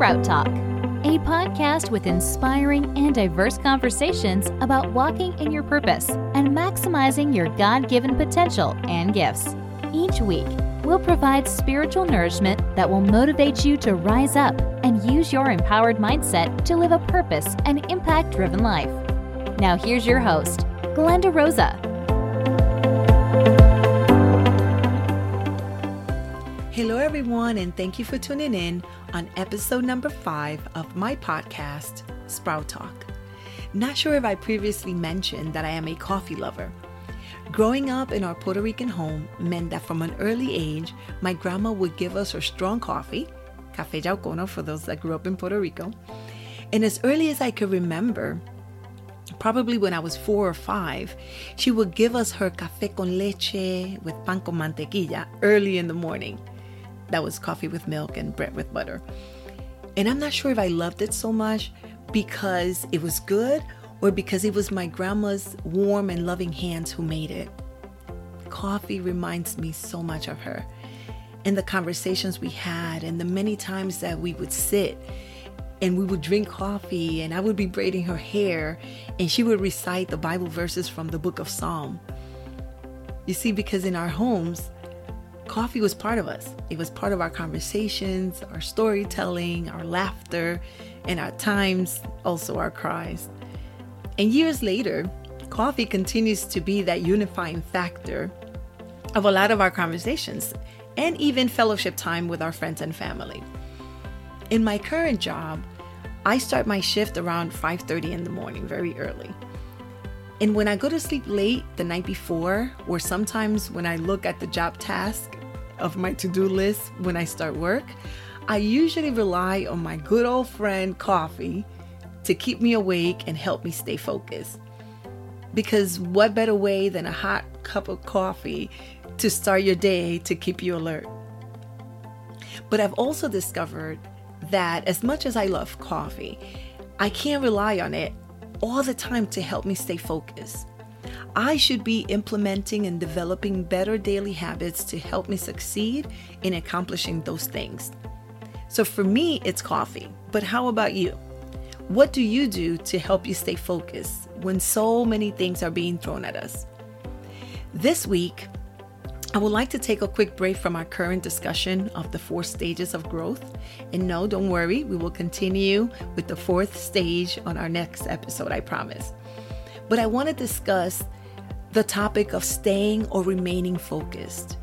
Sprout Talk, a podcast with inspiring and diverse conversations about walking in your purpose and maximizing your God given potential and gifts. Each week, we'll provide spiritual nourishment that will motivate you to rise up and use your empowered mindset to live a purpose and impact driven life. Now, here's your host, Glenda Rosa. Hello, everyone, and thank you for tuning in on episode number five of my podcast, Sprout Talk. Not sure if I previously mentioned that I am a coffee lover. Growing up in our Puerto Rican home meant that from an early age, my grandma would give us her strong coffee, Café Yaucono for those that grew up in Puerto Rico. And as early as I could remember, probably when I was four or five, she would give us her café con leche with pan con mantequilla early in the morning. That was coffee with milk and bread with butter. And I'm not sure if I loved it so much because it was good or because it was my grandma's warm and loving hands who made it. Coffee reminds me so much of her and the conversations we had and the many times that we would sit and we would drink coffee and I would be braiding her hair and she would recite the Bible verses from the book of Psalm. You see, because in our homes, coffee was part of us. It was part of our conversations, our storytelling, our laughter, and at times also our cries. And years later, coffee continues to be that unifying factor of a lot of our conversations and even fellowship time with our friends and family. In my current job, I start my shift around 5:30 in the morning, very early. And when I go to sleep late the night before, or sometimes when I look at the job task of my to do list when I start work, I usually rely on my good old friend coffee to keep me awake and help me stay focused. Because what better way than a hot cup of coffee to start your day to keep you alert? But I've also discovered that as much as I love coffee, I can't rely on it all the time to help me stay focused. I should be implementing and developing better daily habits to help me succeed in accomplishing those things. So for me, it's coffee. But how about you? What do you do to help you stay focused when so many things are being thrown at us? This week, I would like to take a quick break from our current discussion of the four stages of growth. And no, don't worry, we will continue with the fourth stage on our next episode, I promise. But I want to discuss the topic of staying or remaining focused.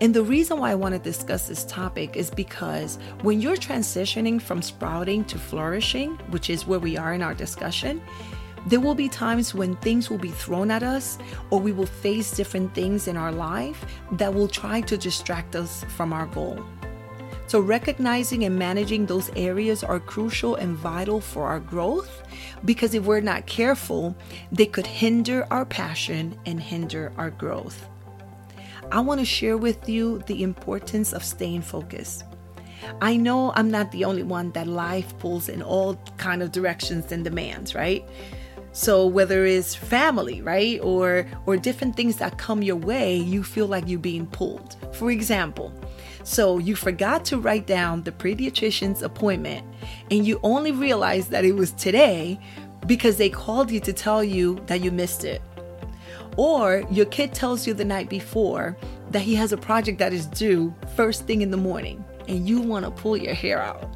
And the reason why I want to discuss this topic is because when you're transitioning from sprouting to flourishing, which is where we are in our discussion, there will be times when things will be thrown at us or we will face different things in our life that will try to distract us from our goal. So, recognizing and managing those areas are crucial and vital for our growth because if we're not careful, they could hinder our passion and hinder our growth. I want to share with you the importance of staying focused. I know I'm not the only one that life pulls in all kind of directions and demands, right? So whether it's family, right, or or different things that come your way, you feel like you're being pulled. For example, so you forgot to write down the pediatrician's appointment and you only realized that it was today because they called you to tell you that you missed it. Or your kid tells you the night before that he has a project that is due first thing in the morning and you want to pull your hair out.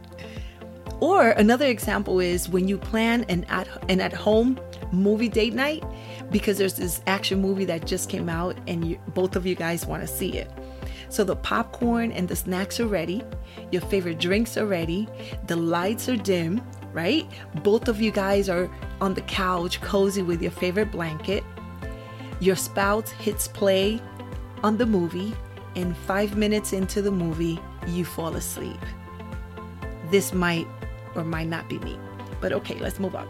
Or another example is when you plan an at, an at home movie date night because there's this action movie that just came out and you, both of you guys want to see it. So the popcorn and the snacks are ready, your favorite drinks are ready, the lights are dim, right? Both of you guys are on the couch cozy with your favorite blanket. Your spouse hits play on the movie, and five minutes into the movie, you fall asleep. This might or might not be me. But okay, let's move on.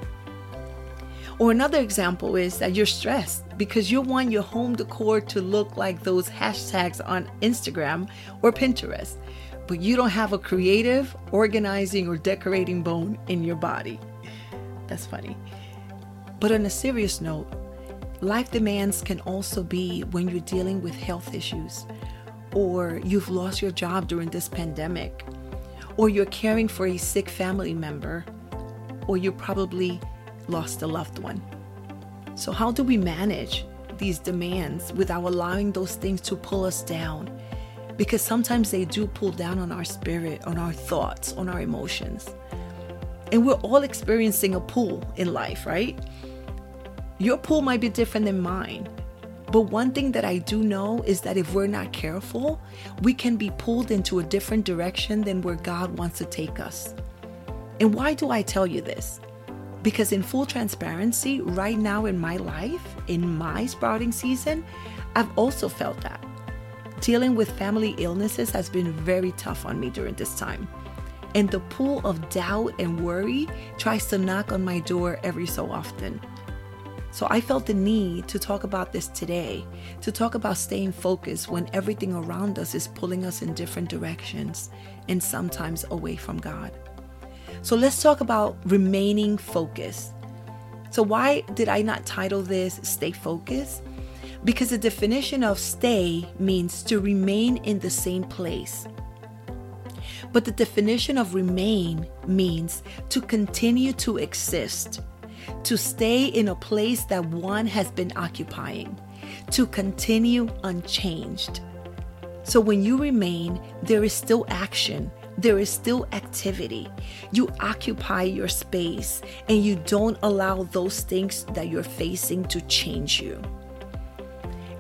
Or another example is that you're stressed because you want your home decor to look like those hashtags on Instagram or Pinterest, but you don't have a creative, organizing, or decorating bone in your body. That's funny. But on a serious note, life demands can also be when you're dealing with health issues, or you've lost your job during this pandemic, or you're caring for a sick family member, or you're probably lost a loved one. So, how do we manage these demands without allowing those things to pull us down? Because sometimes they do pull down on our spirit, on our thoughts, on our emotions. And we're all experiencing a pull in life, right? Your pull might be different than mine. But one thing that I do know is that if we're not careful, we can be pulled into a different direction than where God wants to take us. And why do I tell you this? Because, in full transparency, right now in my life, in my sprouting season, I've also felt that. Dealing with family illnesses has been very tough on me during this time. And the pool of doubt and worry tries to knock on my door every so often. So I felt the need to talk about this today, to talk about staying focused when everything around us is pulling us in different directions and sometimes away from God. So let's talk about remaining focused. So, why did I not title this Stay Focused? Because the definition of stay means to remain in the same place. But the definition of remain means to continue to exist to stay in a place that one has been occupying, to continue unchanged. So when you remain, there is still action, there is still activity. You occupy your space and you don't allow those things that you're facing to change you.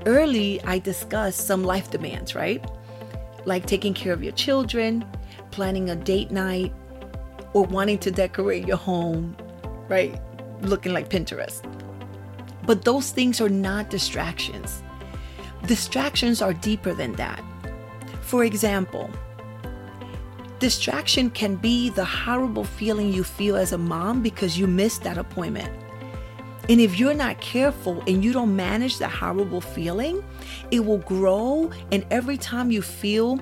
Early, I discussed some life demands, right? Like taking care of your children, planning a date night, or wanting to decorate your home, right? looking like Pinterest. But those things are not distractions. Distractions are deeper than that. For example, distraction can be the horrible feeling you feel as a mom because you missed that appointment. And if you're not careful and you don't manage that horrible feeling, it will grow. And every time you feel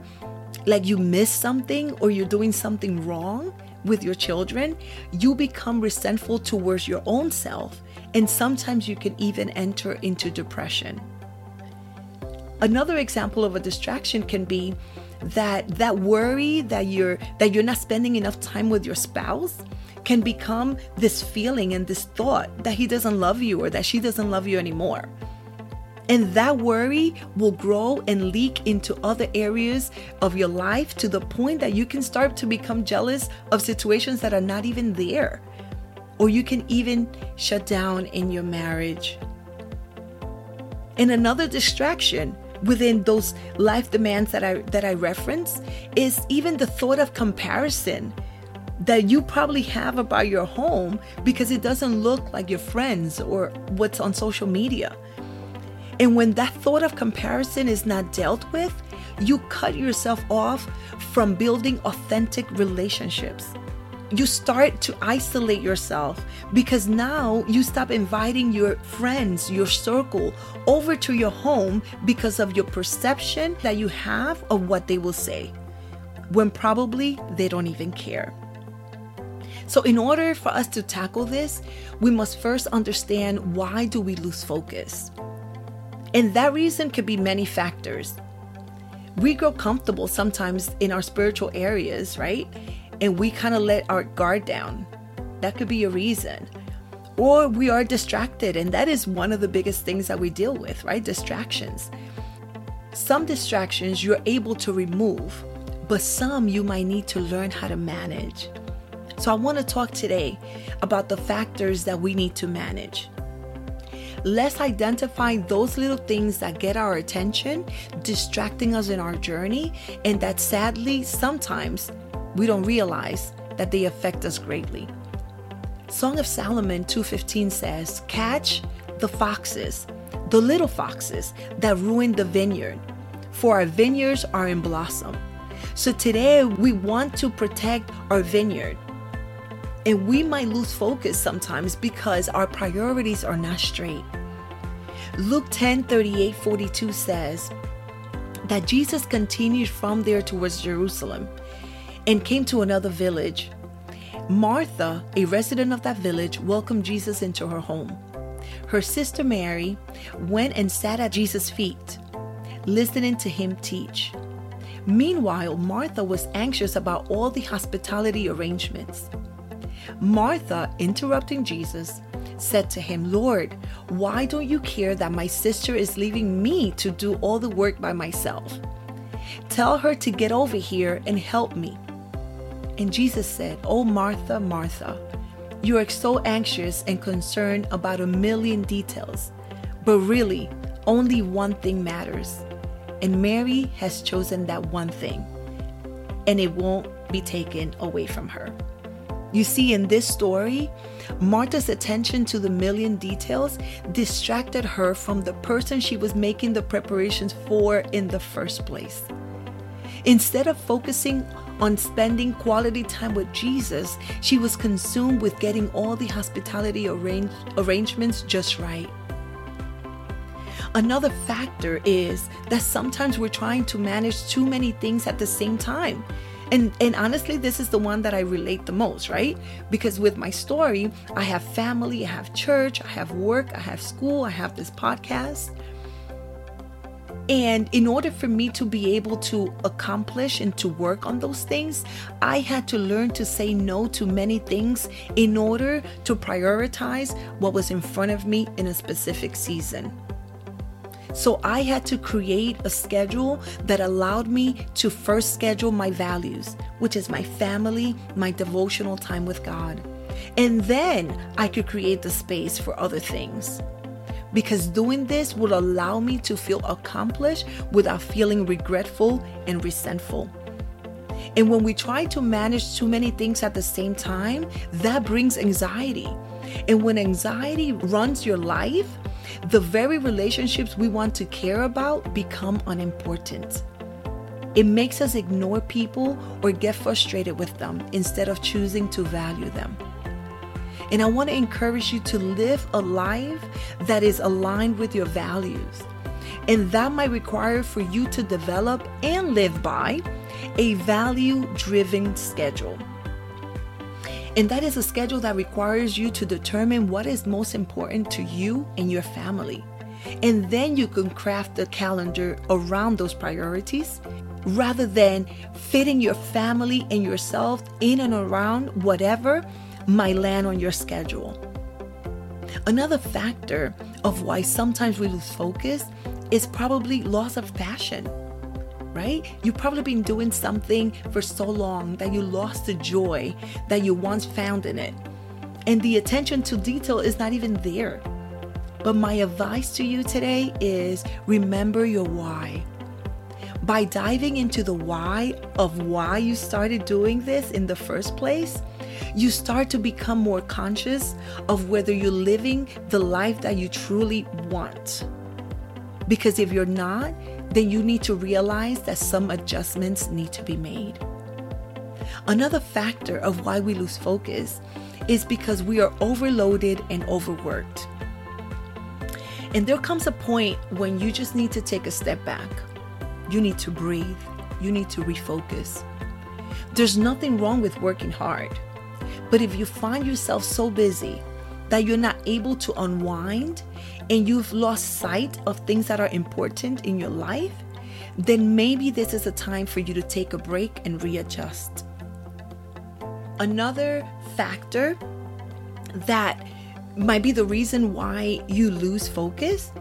like you missed something or you're doing something wrong, with your children, you become resentful towards your own self, and sometimes you can even enter into depression. Another example of a distraction can be that that worry that you're that you're not spending enough time with your spouse can become this feeling and this thought that he doesn't love you or that she doesn't love you anymore. And that worry will grow and leak into other areas of your life to the point that you can start to become jealous of situations that are not even there. Or you can even shut down in your marriage. And another distraction within those life demands that I that I reference is even the thought of comparison that you probably have about your home because it doesn't look like your friends or what's on social media. And when that thought of comparison is not dealt with, you cut yourself off from building authentic relationships. You start to isolate yourself because now you stop inviting your friends, your circle over to your home because of your perception that you have of what they will say, when probably they don't even care. So in order for us to tackle this, we must first understand why do we lose focus? And that reason could be many factors. We grow comfortable sometimes in our spiritual areas, right? And we kind of let our guard down. That could be a reason. Or we are distracted, and that is one of the biggest things that we deal with, right? Distractions. Some distractions you're able to remove, but some you might need to learn how to manage. So, I want to talk today about the factors that we need to manage. Let's identify those little things that get our attention, distracting us in our journey, and that sadly sometimes we don't realize that they affect us greatly. Song of Solomon 2:15 says, "Catch the foxes, the little foxes that ruin the vineyard, for our vineyards are in blossom." So today we want to protect our vineyard. And we might lose focus sometimes because our priorities are not straight. Luke 10 38 42 says that Jesus continued from there towards Jerusalem and came to another village. Martha, a resident of that village, welcomed Jesus into her home. Her sister Mary went and sat at Jesus' feet, listening to him teach. Meanwhile, Martha was anxious about all the hospitality arrangements. Martha, interrupting Jesus, said to him, Lord, why don't you care that my sister is leaving me to do all the work by myself? Tell her to get over here and help me. And Jesus said, Oh, Martha, Martha, you are so anxious and concerned about a million details, but really, only one thing matters. And Mary has chosen that one thing, and it won't be taken away from her. You see, in this story, Martha's attention to the million details distracted her from the person she was making the preparations for in the first place. Instead of focusing on spending quality time with Jesus, she was consumed with getting all the hospitality arrange- arrangements just right. Another factor is that sometimes we're trying to manage too many things at the same time. And and honestly this is the one that i relate the most right? Because with my story i have family i have church i have work i have school i have this podcast and in order for me to be able to accomplish and to work on those things, I had to learn to say no to many things in order to prioritize what was in front of me in a specific season. So I had to create a schedule that allowed me to first schedule my values, which is my family, my devotional time with God. And then I could create the space for other things. Because doing this would allow me to feel accomplished without feeling regretful and resentful. And when we try to manage too many things at the same time, that brings anxiety. And when anxiety runs your life, the very relationships we want to care about become unimportant. It makes us ignore people or get frustrated with them instead of choosing to value them. And I want to encourage you to live a life that is aligned with your values. And that might require for you to develop and live by a value driven schedule. And that is a schedule that requires you to determine what is most important to you and your family. And then you can craft a calendar around those priorities rather than fitting your family and yourself in and around whatever might land on your schedule. Another factor of why sometimes we lose focus is probably loss of passion right? You've probably been doing something for so long that you lost the joy that you once found in it. And the attention to detail is not even there. But my advice to you today is remember your why. By diving into the why of why you started doing this in the first place, you start to become more conscious of whether you're living the life that you truly want. Because if you're not, then you need to realize that some adjustments need to be made. Another factor of why we lose focus is because we are overloaded and overworked. And there comes a point when you just need to take a step back. You need to breathe. You need to refocus. There's nothing wrong with working hard. But if you find yourself so busy that you're not able to unwind and you've lost sight of things that are important in your life, then maybe this is a time for you to take a break and readjust. Another factor that might be the reason why you lose focus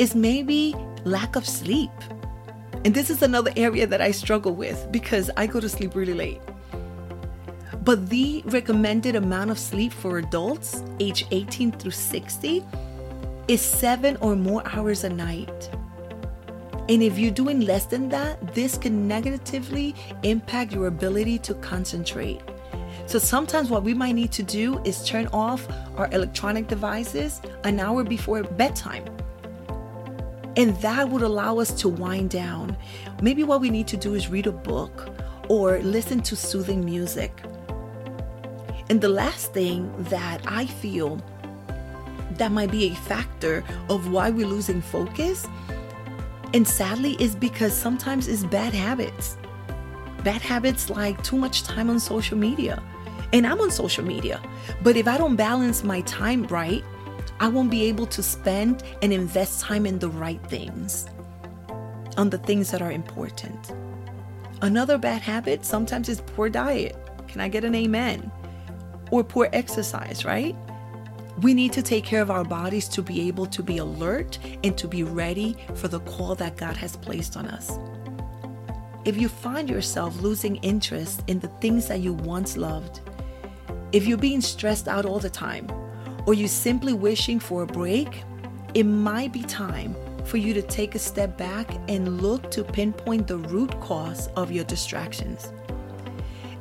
is maybe lack of sleep. And this is another area that I struggle with because I go to sleep really late. But the recommended amount of sleep for adults age 18 through 60 is seven or more hours a night. And if you're doing less than that, this can negatively impact your ability to concentrate. So sometimes what we might need to do is turn off our electronic devices an hour before bedtime. And that would allow us to wind down. Maybe what we need to do is read a book or listen to soothing music. And the last thing that I feel that might be a factor of why we're losing focus. And sadly, is because sometimes it's bad habits. Bad habits like too much time on social media. And I'm on social media. But if I don't balance my time right, I won't be able to spend and invest time in the right things, on the things that are important. Another bad habit sometimes is poor diet. Can I get an amen? Or poor exercise, right? We need to take care of our bodies to be able to be alert and to be ready for the call that God has placed on us. If you find yourself losing interest in the things that you once loved, if you're being stressed out all the time, or you're simply wishing for a break, it might be time for you to take a step back and look to pinpoint the root cause of your distractions.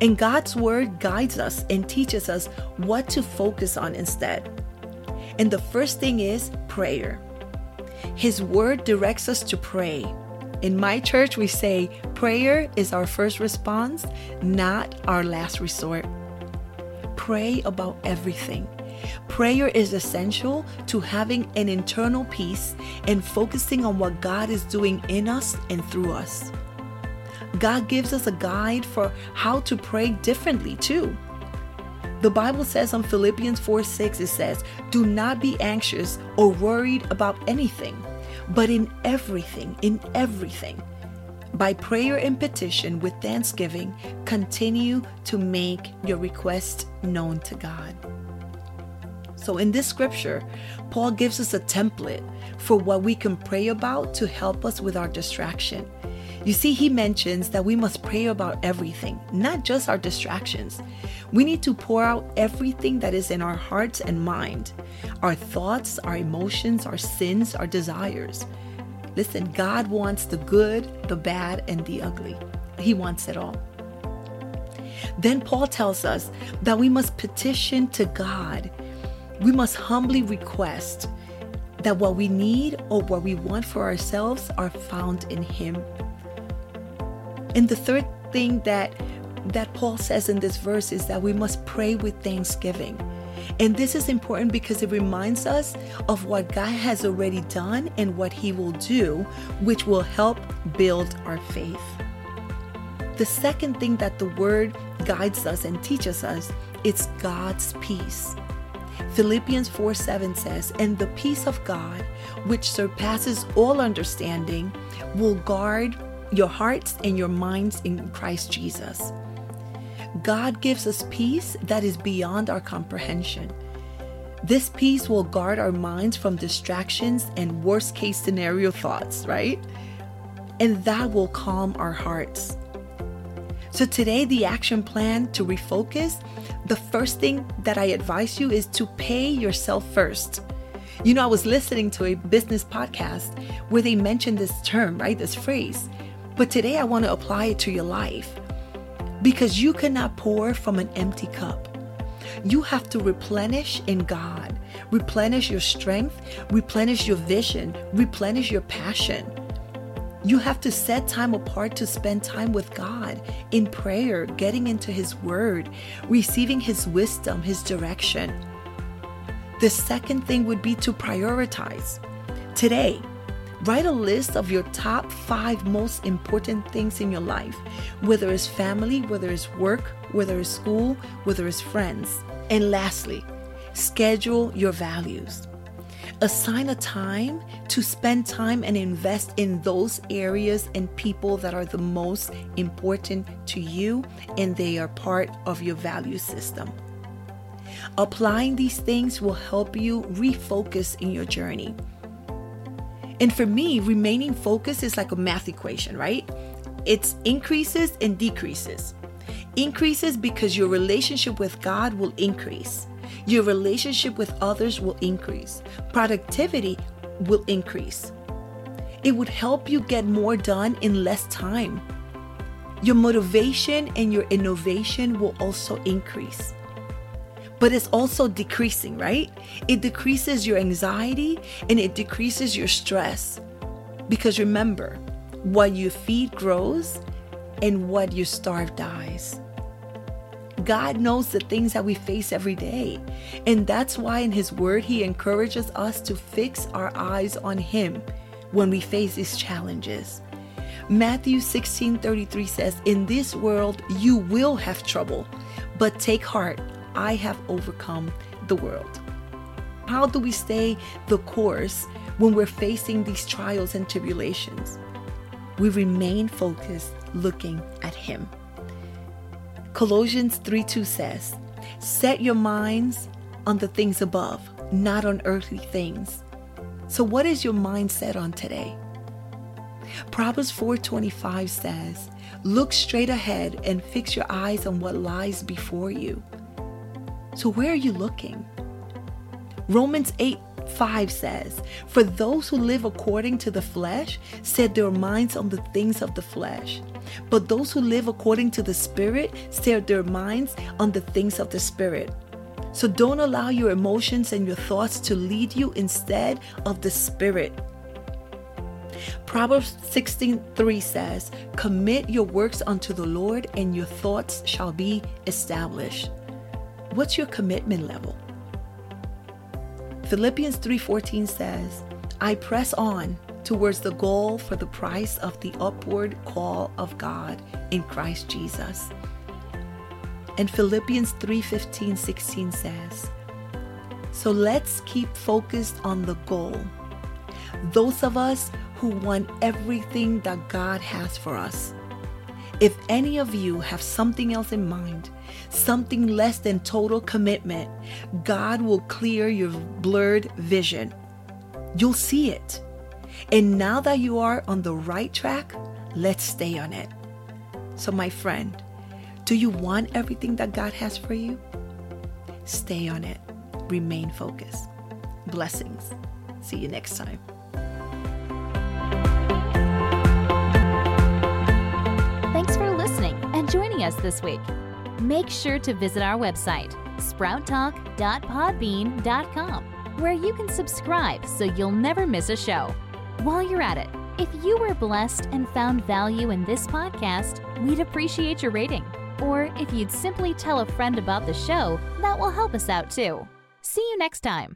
And God's Word guides us and teaches us what to focus on instead. And the first thing is prayer. His Word directs us to pray. In my church, we say prayer is our first response, not our last resort. Pray about everything. Prayer is essential to having an internal peace and focusing on what God is doing in us and through us. God gives us a guide for how to pray differently too. The Bible says on Philippians 4 6, it says, Do not be anxious or worried about anything, but in everything, in everything, by prayer and petition with thanksgiving, continue to make your request known to God. So, in this scripture, Paul gives us a template for what we can pray about to help us with our distraction. You see, he mentions that we must pray about everything, not just our distractions. We need to pour out everything that is in our hearts and mind our thoughts, our emotions, our sins, our desires. Listen, God wants the good, the bad, and the ugly. He wants it all. Then Paul tells us that we must petition to God we must humbly request that what we need or what we want for ourselves are found in him. And the third thing that that Paul says in this verse is that we must pray with thanksgiving. And this is important because it reminds us of what God has already done and what he will do, which will help build our faith. The second thing that the word guides us and teaches us is God's peace. Philippians 4 7 says, And the peace of God, which surpasses all understanding, will guard your hearts and your minds in Christ Jesus. God gives us peace that is beyond our comprehension. This peace will guard our minds from distractions and worst case scenario thoughts, right? And that will calm our hearts. So, today, the action plan to refocus the first thing that I advise you is to pay yourself first. You know, I was listening to a business podcast where they mentioned this term, right? This phrase. But today I want to apply it to your life because you cannot pour from an empty cup. You have to replenish in God, replenish your strength, replenish your vision, replenish your passion. You have to set time apart to spend time with God in prayer, getting into His Word, receiving His wisdom, His direction. The second thing would be to prioritize. Today, write a list of your top five most important things in your life, whether it's family, whether it's work, whether it's school, whether it's friends. And lastly, schedule your values. Assign a time to spend time and invest in those areas and people that are the most important to you and they are part of your value system. Applying these things will help you refocus in your journey. And for me, remaining focused is like a math equation, right? It's increases and decreases. Increases because your relationship with God will increase. Your relationship with others will increase. Productivity will increase. It would help you get more done in less time. Your motivation and your innovation will also increase. But it's also decreasing, right? It decreases your anxiety and it decreases your stress. Because remember, what you feed grows and what you starve dies. God knows the things that we face every day. And that's why in His Word, He encourages us to fix our eyes on Him when we face these challenges. Matthew 16 33 says, In this world you will have trouble, but take heart, I have overcome the world. How do we stay the course when we're facing these trials and tribulations? we remain focused looking at Him. Colossians 3 2 says, Set your minds on the things above, not on earthly things. So, what is your mindset on today? Proverbs 4:25 says, "Look straight ahead and fix your eyes on what lies before you." So where are you looking? Romans 8 5 says, For those who live according to the flesh set their minds on the things of the flesh. But those who live according to the Spirit set their minds on the things of the Spirit. So don't allow your emotions and your thoughts to lead you instead of the Spirit. Proverbs 16:3 says, "Commit your works unto the Lord, and your thoughts shall be established." What's your commitment level? Philippians 3:14 says, "I press on towards the goal for the price of the upward call of God in Christ Jesus." And Philippians 3:15, 16 says, "So let's keep focused on the goal. Those of us who want everything that God has for us. If any of you have something else in mind, something less than total commitment, God will clear your blurred vision. You'll see it. And now that you are on the right track, let's stay on it. So, my friend, do you want everything that God has for you? Stay on it. Remain focused. Blessings. See you next time. Thanks for listening and joining us this week. Make sure to visit our website, sprouttalk.podbean.com, where you can subscribe so you'll never miss a show. While you're at it, if you were blessed and found value in this podcast, we'd appreciate your rating. Or if you'd simply tell a friend about the show, that will help us out too. See you next time.